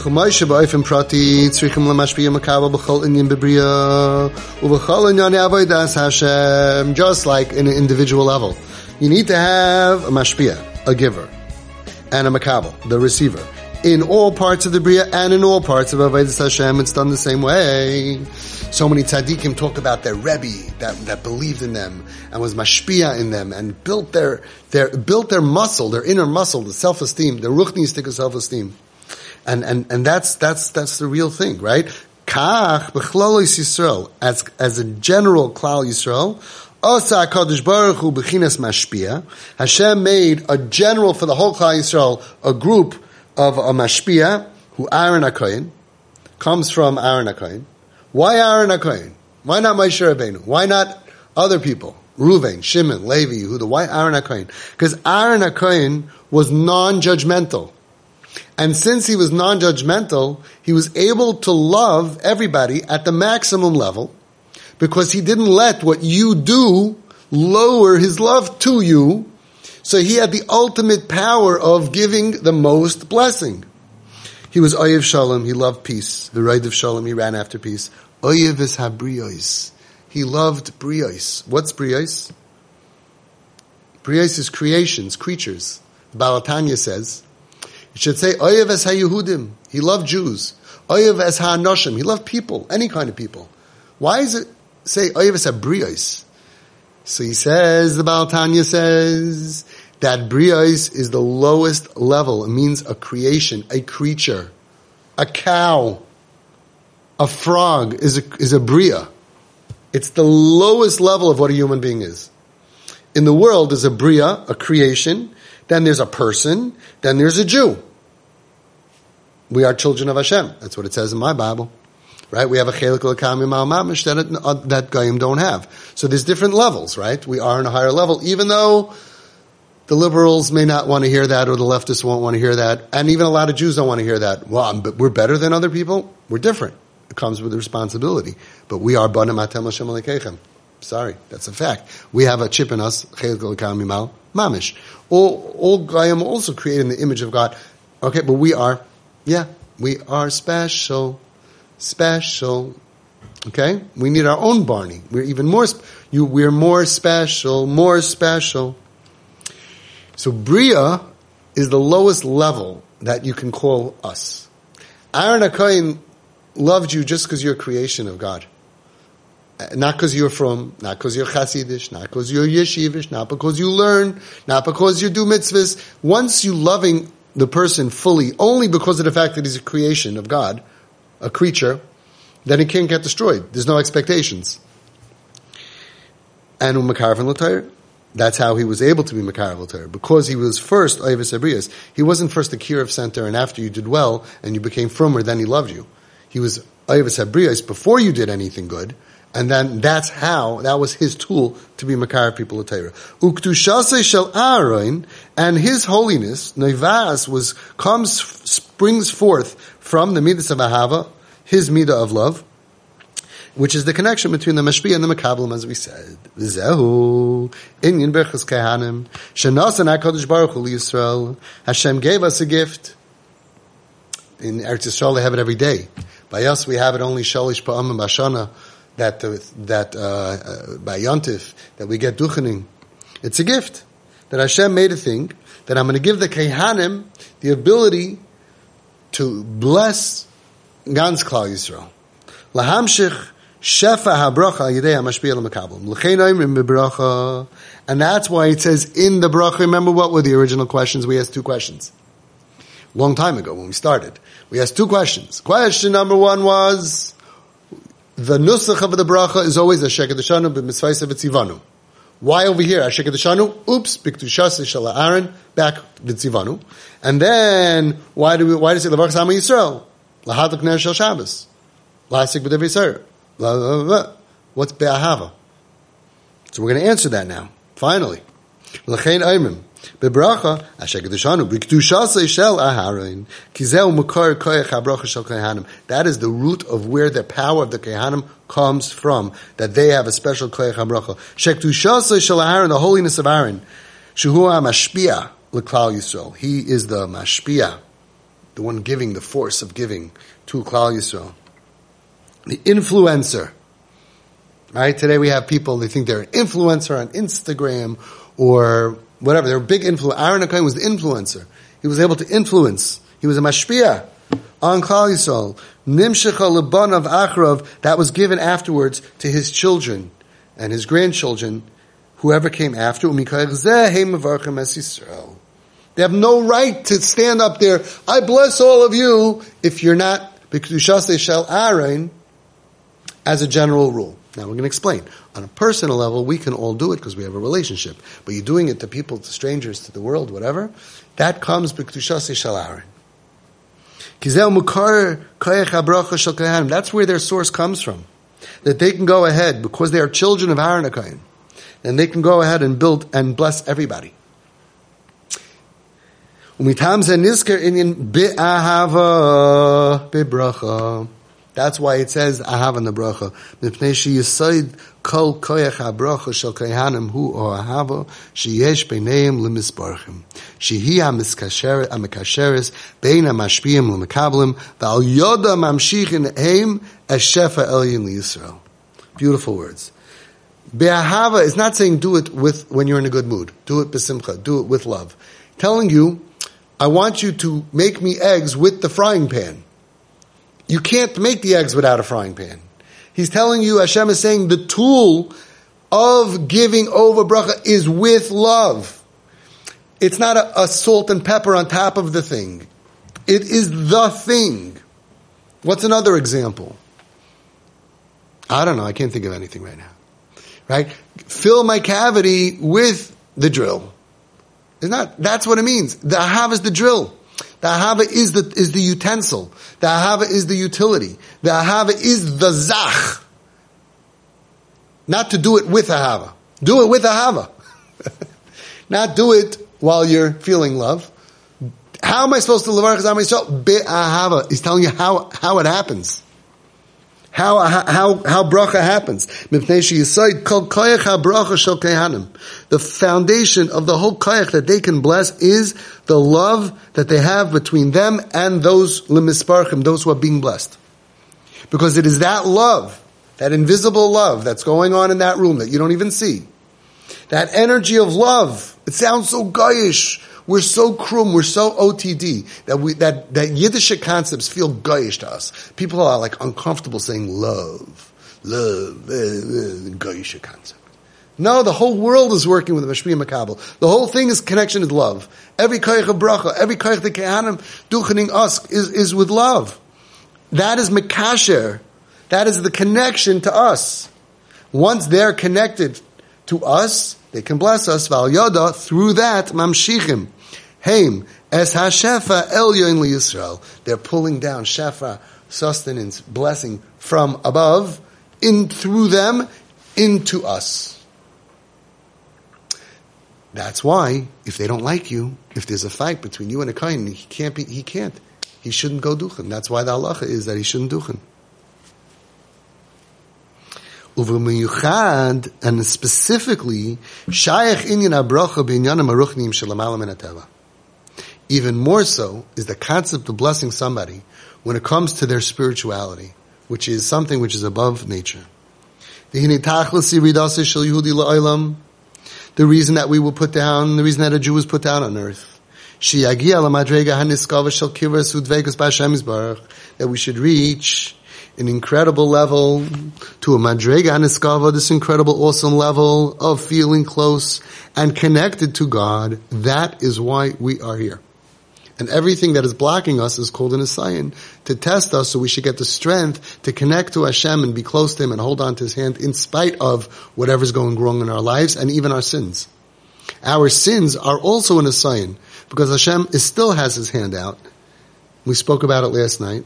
Chumaisha prati tzrichim b'chol inyan u'b'chol inyan Hashem, just like in an individual level. You need to have a mashpia, a giver, and a makabel, the receiver. In all parts of the Bria and in all parts of Avodah Hashem, it's done the same way. So many tzaddikim talk about their Rebbe that, that believed in them and was mashpia in them and built their, their, built their muscle, their inner muscle, the self-esteem, the ruchnistic self-esteem. And, and, and that's, that's, that's the real thing, right? Kach Yisrael, as, as a general klal Yisrael, Asa HaKadosh Baruch Hu b'chinas mashpia. Hashem made a general for the whole klal Yisrael, a group of a mashpia, who Aaron HaKoyin, comes from Aaron HaKoyin. Why Aaron HaKoyin? Why not Moshe Rabbeinu? Why not other people? Ruvain, Shimon, Levi, Yehuda. Why Aaron HaKoyin? Because Aaron HaKoyin was non-judgmental. And since he was non-judgmental, he was able to love everybody at the maximum level because he didn't let what you do lower his love to you so he had the ultimate power of giving the most blessing. He was Oyev Shalom, he loved peace. The right of Shalom, he ran after peace. Oyev is Habriyos. He loved Briyos. What's Briyos? Briyos is creations, creatures. Baal Tanya says, it should say Oyev es HaYehudim. He loved Jews. Oyev es HaAnoshim. He loved people, any kind of people. Why is it say Oyev es HaBriyos? So he says, the Baal Tanya says, that Brios is the lowest level. It means a creation, a creature, a cow, a frog is a, is a Bria. It's the lowest level of what a human being is. In the world, there's a Bria, a creation, then there's a person, then there's a Jew. We are children of Hashem. That's what it says in my Bible right? We have a chelik l'kamim mamish that uh, that goyim don't have. So there's different levels, right? We are in a higher level, even though the liberals may not want to hear that, or the leftists won't want to hear that, and even a lot of Jews don't want to hear that. Well, but we're better than other people. We're different. It comes with a responsibility. But we are banim atem Hashem. Sorry, that's a fact. We have a chip in us, chelik l'kamim mamish. All all goyim also created in the image of God. Okay, but we are, yeah, we are special special. Okay? We need our own Barney. We're even more, you, we're more special, more special. So Bria is the lowest level that you can call us. Aaron HaKoyin loved you just because you're a creation of God. Not because you're from, not because you're Hasidish, not because you're Yeshivish, not because you learn, not because you do mitzvahs. Once you loving the person fully, only because of the fact that he's a creation of God, a creature, then he can't get destroyed. There's no expectations. And um, Umakarvan Latayr, that's how he was able to be Makar Latayr. Because he was first Oivis Abrias. He wasn't first the Kirov center and after you did well and you became firmer, then he loved you. He was Oivis Abrias before you did anything good. And then that's how, that was his tool to be Makar people of Torah. Uktushase shel Aaron, and his holiness, Nevas, was, comes, springs forth from the Midas of Ahava, his Midah of love, which is the connection between the Mashpi and the Makablim, as we said. Zehu, Inyan Berchus Kehanim, Shenasan HaKadosh Baruch Hu Yisrael, Hashem gave us a gift. In Eretz Yisrael, they have it every day. By us, we have it only Shalish Pa'am and Bashana, that, uh, that, uh, uh, by Yontif, that we get Duchening. It's a gift. That Hashem made a thing, that I'm going to give the Kehanim the ability to bless ganz Klal Yisrael. Lahamshich shefa habracha yidei hamashpia l'makablim. L'chein oimrim bebracha. And that's why it says in the bracha, remember what were the original questions? We asked two questions. Long time ago when we started. We asked two questions. Question number one was, the nusach of the bracha is always a sheket deshanu b'mitzvayse v'tzivanu. Why over here? Asheket deshanu, oops, biktushas shala Aaron, back v'tzivanu. And then, why do we, why does it levarach sama Yisrael? Lahadlik ner shel Shabbos. Lasik b'dev What's be'ahava? So we're going to answer that now. Finally. L'chein oimim. Bebracha, asher shel aharon, koyach habracha shel. That is the root of where the power of the kehanim comes from, that they have a special koyach habracha. Shekdusha shel aharon, the holiness of Aaron, shehu ha-mashpia l'klal Yisrael. He is the mashpia, the one giving, the force of giving to Klal Yisrael. The influencer. Right? Today we have people, they think they're an influencer on Instagram or whatever. They're a big influencer. Aaron Akain was the influencer. He was able to influence. He was a mashpia on Klal Yisrael. Nimshecha lebanav achrov, that was given afterwards to his children and his grandchildren, whoever came after. They have no right to stand up there. I bless all of you if you're not b'kedushas shel Aaron as a general rule. Now we're going to explain. On a personal level, we can all do it because we have a relationship. But you're doing it to people, to strangers, to the world, whatever. That comes b'kedushas shel Aaron. That's where their source comes from. That they can go ahead, because they are children of Aaron Akain, and they can go ahead and build and bless everybody. That's why it says ahav in the bracha. Mipnei sheyisoid kol koyach habracha shel kohanim hu o ahava sheyesh beineim lemisbarchim. Shehi ha-mikasheres bein ha-mashpiyim lemekablim v'al yoda mamshichin heim as shefa elyin liyisrael. Beautiful words. Be'ahava is not saying do it with when you're in a good mood. Do it besimcha. Do it with love. Telling you, I want you to make me eggs with the frying pan. You can't make the eggs without a frying pan. He's telling you, Hashem is saying the tool of giving over bracha is with love. It's not a, a, salt and pepper on top of the thing. It is the thing. What's another example? I don't know. I can't think of anything right now. Right? Fill my cavity with the drill. It's not, that's what it means. The ahav is the drill. The ahava is the, is the utensil. The ahava is the utility. The ahava is the zach. Not to do it with ahava. Do it with ahava. Not do it while you're feeling love. How am I supposed to levarch Am Be ahava. He's telling you how, how it happens how how how bracha happens. The foundation of the whole koyach that they can bless is the love that they have between them and those lemisparchim, those who are being blessed, because it is that love, that invisible love that's going on in that room that you don't even see, that energy of love. It sounds so goyish. We're so krum, we're so OTD that we that that Yiddish concepts feel goyish to us. People are like uncomfortable saying love, love, uh, uh, concept. No, the whole world is working with the Mashmiya Makabel. The whole thing is connection is love. Every koich of bracha, every koich the kehanim duchening us is, is with love. That is Makasher. That is the connection to us. Once they're connected to us, they can bless us. Val Yoda through that mamshichim. Haim, es ha-shefa elyon Yisrael. They're pulling down shefa, sustenance, blessing from above, in through them, into us. That's why, if they don't like you, if there's a fight between you and a kain, he can't be, he can't. He shouldn't go duchen. That's why the halacha is that he shouldn't duchen. And specifically, even more so is the concept of blessing somebody when it comes to their spirituality, which is something which is above nature. The reason that we will put down, the reason that a Jew was put down on earth. That we should reach an incredible level to a madrega aniskava, this incredible, awesome level of feeling close and connected to God. That is why we are here. And everything that is blocking us is called an asayin to test us so we should get the strength to connect to Hashem and be close to Him and hold on to His hand in spite of whatever's going wrong in our lives and even our sins. Our sins are also an asayin because Hashem is, still has His hand out. We spoke about it last night.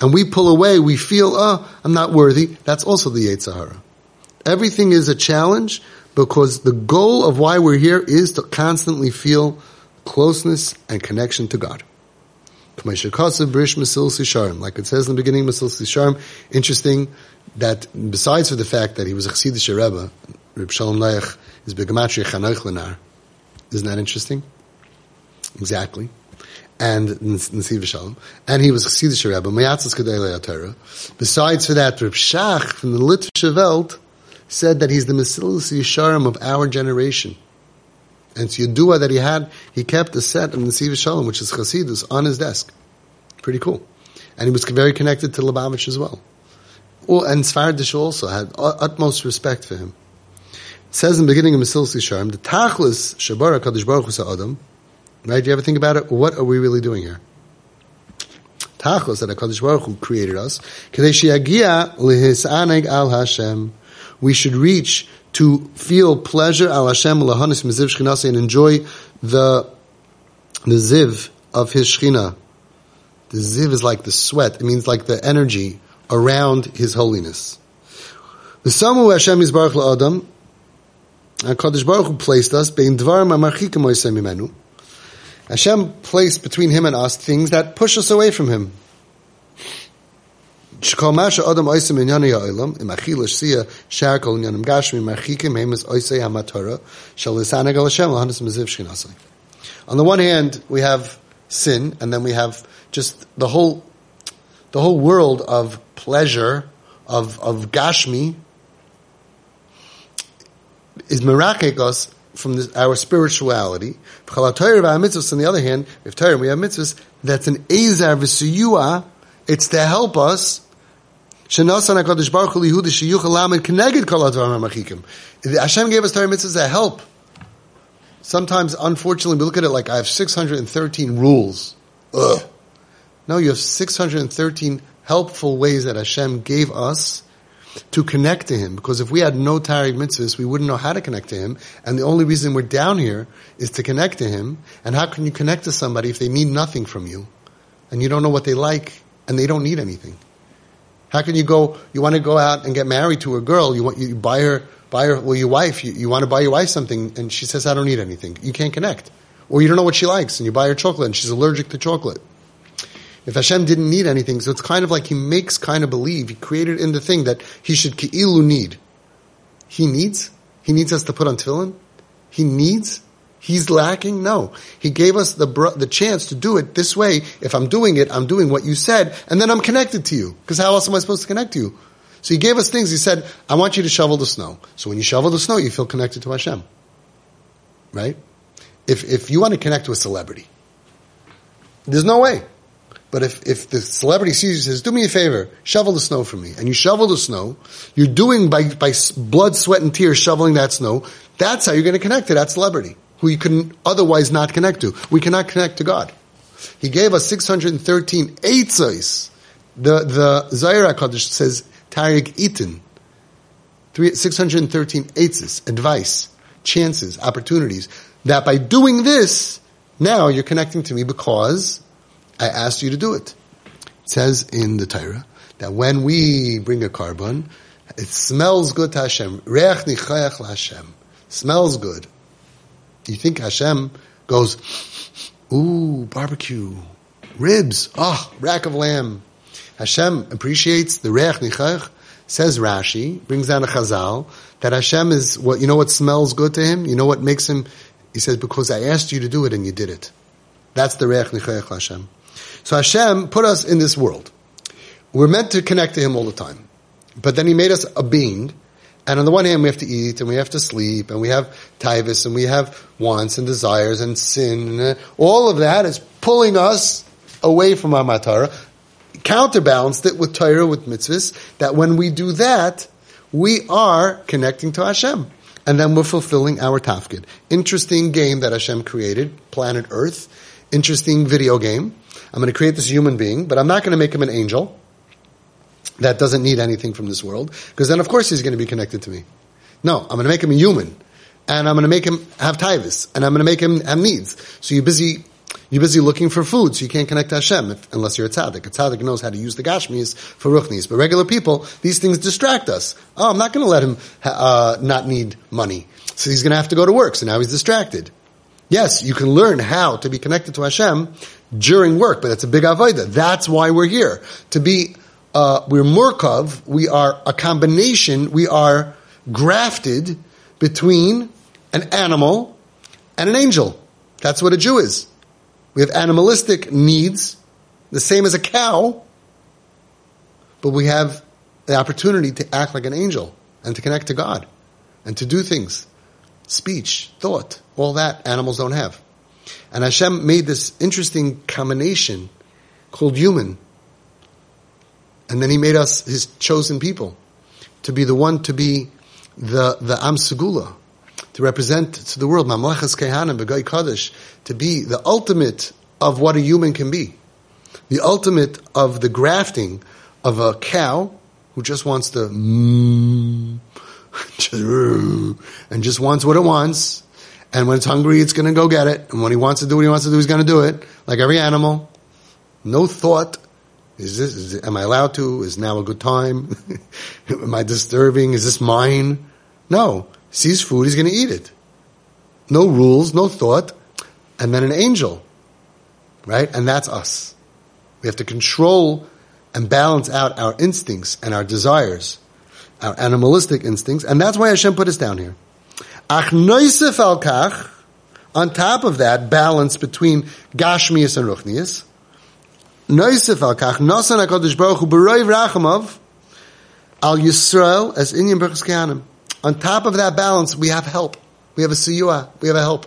And we pull away, we feel, oh, I'm not worthy. That's also the Yetzer Hara. Everything is a challenge because the goal of why we're here is to constantly feel closeness and connection to God. Like it says in the beginning, Mesilas Yesharim, interesting that besides for the fact that he was a Chassidish Rebbe, Reb Shalom Leich is Begamatria Chanoich Lenar. Isn't that interesting? Exactly. And Nesiv Shalom, and he was Chassidish Rebbe, Mayatzis Kedei Torah. Besides for that, Reb Shach from the Litvische Welt said that he's the Mesilas Yesharim of our generation. And it's Yedua that he had, he kept a set of Nesiv Shalom, which is Chassidus, on his desk. Pretty cool. And he was very connected to Lubavitch as well. well and Svardish also had utmost respect for him. It says in the beginning of Mesilas Yesharim, the Tachlis Shabara Kadosh Baruch Hu Right? Do you ever think about it? What are we really doing here? Tachos that HaKadosh Baruch Hu created us. al Hashem. We should reach to feel pleasure al Hashem lahanis miziv shchinase and enjoy the the ziv of His shchina. The ziv is like the sweat. It means like the energy around His holiness. The samu Hashem is baruch la'adam. HaKadosh Baruch Hu placed us bein dvar ma'marchikim mimenu Hashem placed between him and us things that push us away from him. On the one hand, we have sin, and then we have just the whole, the whole world of pleasure, of, of gashmi, is mirakek us from this, our spirituality. On the other hand, if Torah we have mitzvahs, that's an ezar v'suyua. It's to help us. Hashem gave us Torah mitzvahs to help. Sometimes, unfortunately, we look at it like I have 613 rules. Ugh. No, you have 613 helpful ways that Hashem gave us to connect to Him. Because if we had no Taryag mitzvahs, we wouldn't know how to connect to Him. And the only reason we're down here is to connect to Him. And how can you connect to somebody if they need nothing from you? And you don't know what they like and they don't need anything? How can you go, you want to go out and get married to a girl, you want, you buy her, buy her, well, your wife, you, you want to buy your wife something and she says, I don't need anything. You can't connect. Or you don't know what she likes and you buy her chocolate and she's allergic to chocolate. If Hashem didn't need anything, so it's kind of like He makes kind of believe, He created in the thing that He should ki'ilu need. He needs? He needs us to put on tefillin? He needs? He's lacking? No. He gave us the, the chance to do it this way. If I'm doing it, I'm doing what you said, and then I'm connected to you. Because how else am I supposed to connect to you? So he gave us things. He said, I want you to shovel the snow. So when you shovel the snow, you feel connected to Hashem. Right? If, if you want to connect to a celebrity, there's no way. But if, if the celebrity sees you says, do me a favor, shovel the snow for me, and you shovel the snow, you're doing by, by blood, sweat, and tears shoveling that snow, that's how you're going to connect to that celebrity, who you couldn't otherwise not connect to. We cannot connect to God. He gave us 613 eitzos. The, the Zohar HaKadosh says, Taryag eitin. 613 eitzos, advice, chances, opportunities, that by doing this, now you're connecting to me because I asked you to do it. It says in the Torah that when we bring a korban, it smells good to Hashem. Reach nichayach Hashem. Smells good. Do you think Hashem goes, ooh, barbecue, ribs, oh, rack of lamb. Hashem appreciates the reach nichayach. Says Rashi, brings down a chazal, that Hashem is what, you know what smells good to him? You know what makes him, he says, because I asked you to do it and you did it. That's the reach nichayach Hashem. So Hashem put us in this world. We're meant to connect to Him all the time. But then He made us a being, and on the one hand we have to eat, and we have to sleep, and we have tivus, and we have wants and desires and sin. And uh, all of that is pulling us away from our matara, counterbalanced it with Torah, with mitzvahs, that when we do that, we are connecting to Hashem. And then we're fulfilling our tafkid. Interesting game that Hashem created, planet Earth. Interesting video game. I'm going to create this human being, but I'm not going to make him an angel that doesn't need anything from this world, because then of course he's going to be connected to me. No, I'm going to make him a human, and I'm going to make him have tivus, and I'm going to make him have needs. So you're busy, you're busy looking for food, so you can't connect to Hashem if, unless you're a tzaddik. A tzaddik knows how to use the gashmis for ruchnis, but regular people, these things distract us. Oh, I'm not going to let him uh, not need money, so he's going to have to go to work. So now he's distracted. Yes, you can learn how to be connected to Hashem during work, but it's a big avodah. That's why we're here. To be, uh, we're murkav, we are a combination, we are grafted between an animal and an angel. That's what a Jew is. We have animalistic needs, the same as a cow, but we have the opportunity to act like an angel and to connect to God and to do things. Speech, thought, all that animals don't have. And Hashem made this interesting combination called human. And then he made us his chosen people to be the one to be the, the Am Segula, to represent to the world, Mamlechas Kehanim, Begai Kaddish, to be the ultimate of what a human can be. The ultimate of the grafting of a cow who just wants to and just wants what it wants. And when it's hungry, it's going to go get it. And when he wants to do what he wants to do, he's going to do it. Like every animal. No thought. Is this, is, am I allowed to? Is now a good time? am I disturbing? Is this mine? No. Sees food, he's going to eat it. No rules, no thought. And then an angel. Right? And that's us. We have to control and balance out our instincts and our desires, our animalistic instincts, and that's why Hashem put us down here. Ach noisef al kach, on top of that balance between gashmias and ruchnias, noisef al kach, nosan HaKadosh Baruch Hu b'roi rachamav, al Yisrael as Inyan Berchus Kehanim. On top of that balance, we have help. We have a siyua. We have a help.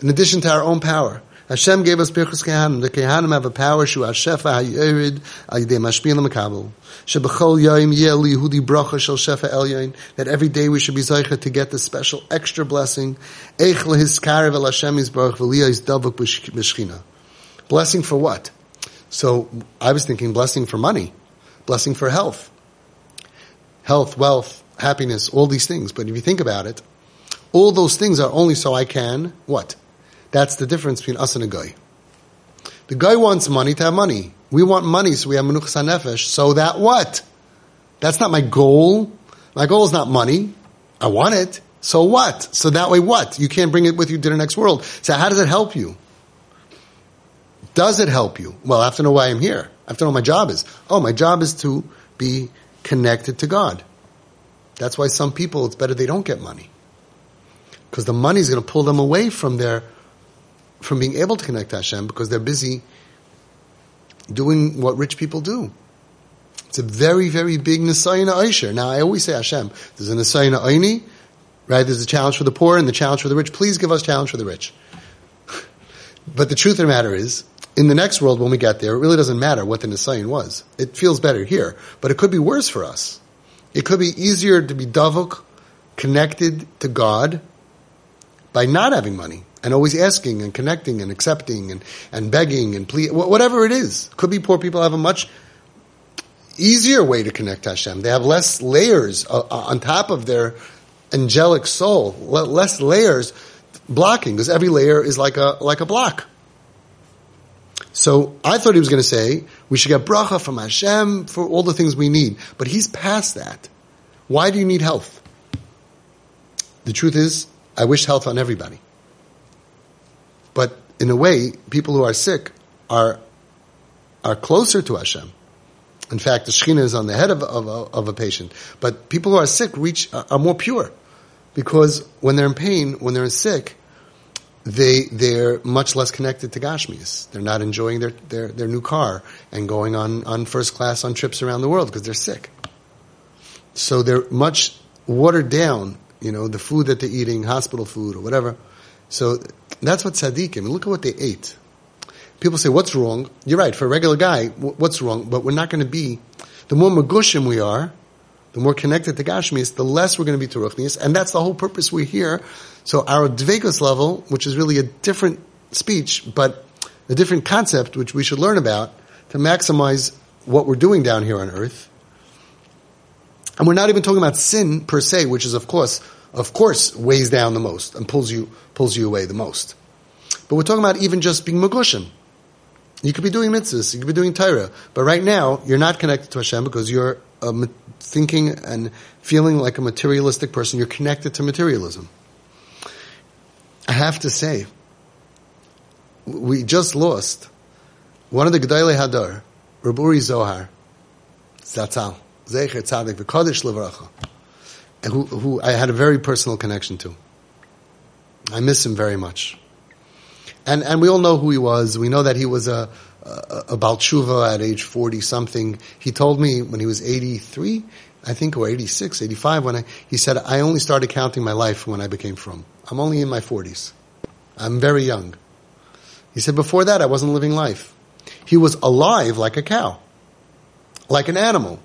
In addition to our own power. Hashem gave us Birchus Kehanim. The Kehanim have a power, Shu HaShefa HaYerid, Al Yidei Mashpin LeMakabel. Shebechol Yoim Yeh Lihudi Bracha Shel Shefa Elyon. That every day we should be Zaycha to get the special extra blessing. Eich Lehiskarev El Hashem Yisbarach V'liyah Is Davuk B'Shchina. Blessing for what? So, I was thinking blessing for money. Blessing for health. Health, wealth, happiness, all these things. But if you think about it, all those things are only so I can, what? That's the difference between us and a guy. The guy wants money to have money. We want money, so we have menuchas nefesh. So that what? That's not my goal. My goal is not money. I want it. So what? So that way what? You can't bring it with you to the next world. So how does it help you? Does it help you? Well, I have to know why I'm here. I have to know what my job is. Oh, my job is to be connected to God. That's why some people, it's better they don't get money. Because the money is going to pull them away from their from being able to connect to Hashem because they're busy doing what rich people do. It's a very, very big Nisayana Aisher. Now, I always say Hashem, there's a Nisayana Aini, right? There's a challenge for the poor and the challenge for the rich. Please give us challenge for the rich. but the truth of the matter is, in the next world, when we get there, it really doesn't matter what the Nisayan was. It feels better here, but it could be worse for us. It could be easier to be davuk, connected to God, by not having money and always asking and connecting and accepting and, and begging and plead, whatever it is. Could be poor people have a much easier way to connect to Hashem. They have less layers uh, uh, on top of their angelic soul, less layers blocking, because every layer is like a, like a block. So I thought he was going to say we should get bracha from Hashem for all the things we need, but he's past that. Why do you need health? The truth is, I wish health on everybody. But in a way, people who are sick are are closer to Hashem. In fact, the Shekhinah is on the head of, of, of a patient. But people who are sick reach are more pure because when they're in pain, when they're sick, they they're much less connected to Gashmis. They're not enjoying their, their, their new car and going on, on first class on trips around the world because they're sick. So they're much watered down, you know, the food that they're eating, hospital food or whatever. So that's what tzaddikim. Look at what they ate. People say, "What's wrong?" You're right. For a regular guy, what's wrong? But we're not going to be. The more magushim we are, the more connected to Gashmis, the less we're going to be to Ruchnias, and that's the whole purpose we're here. So our Dvekos level, which is really a different speech, but a different concept, which we should learn about to maximize what we're doing down here on earth. And we're not even talking about sin per se, which is of course of course, weighs down the most and pulls you pulls you away the most. But we're talking about even just being magushim. You could be doing mitzvahs, you could be doing Torah, but right now you're not connected to Hashem because you're thinking and feeling like a materialistic person. You're connected to materialism. I have to say, we just lost one of the Gedolei Hadar, Rav Uri Zohar, Zatzal, Zecher Tzadik, V'Kodesh Levracha who, who I had a very personal connection to. I miss him very much. And, and we all know who he was. We know that he was a, a, a Baal Teshuva at age 40 something. He told me when he was 83, I think, or 86, 85, when I, he said, I only started counting my life when I became from. I'm only in my 40s. I'm very young. He said, before that, I wasn't living life. He was alive like a cow, like an animal.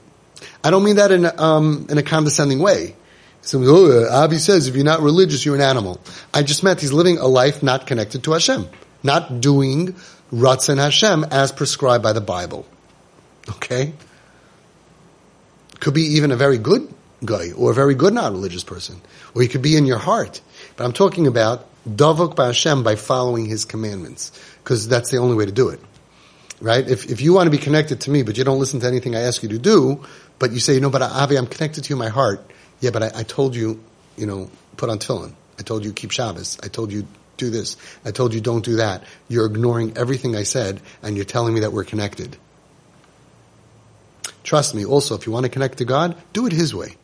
I don't mean that in, um, in a condescending way. So, oh, Avi says if you're not religious, you're an animal. I just meant he's living a life not connected to Hashem, not doing Ratzon Hashem as prescribed by the Bible. Okay? Could be even a very good guy or a very good non-religious person. Or he could be in your heart. But I'm talking about Davok Hashem by following his commandments. Because that's the only way to do it. Right? If, if you want to be connected to me, but you don't listen to anything I ask you to do, but you say, you know, but uh, Avi, I'm connected to you in my heart. Yeah, but I, I told you, you know, put on tefillin. I told you keep Shabbos. I told you do this. I told you don't do that. You're ignoring everything I said and you're telling me that we're connected. Trust me, also, if you want to connect to God, do it His way.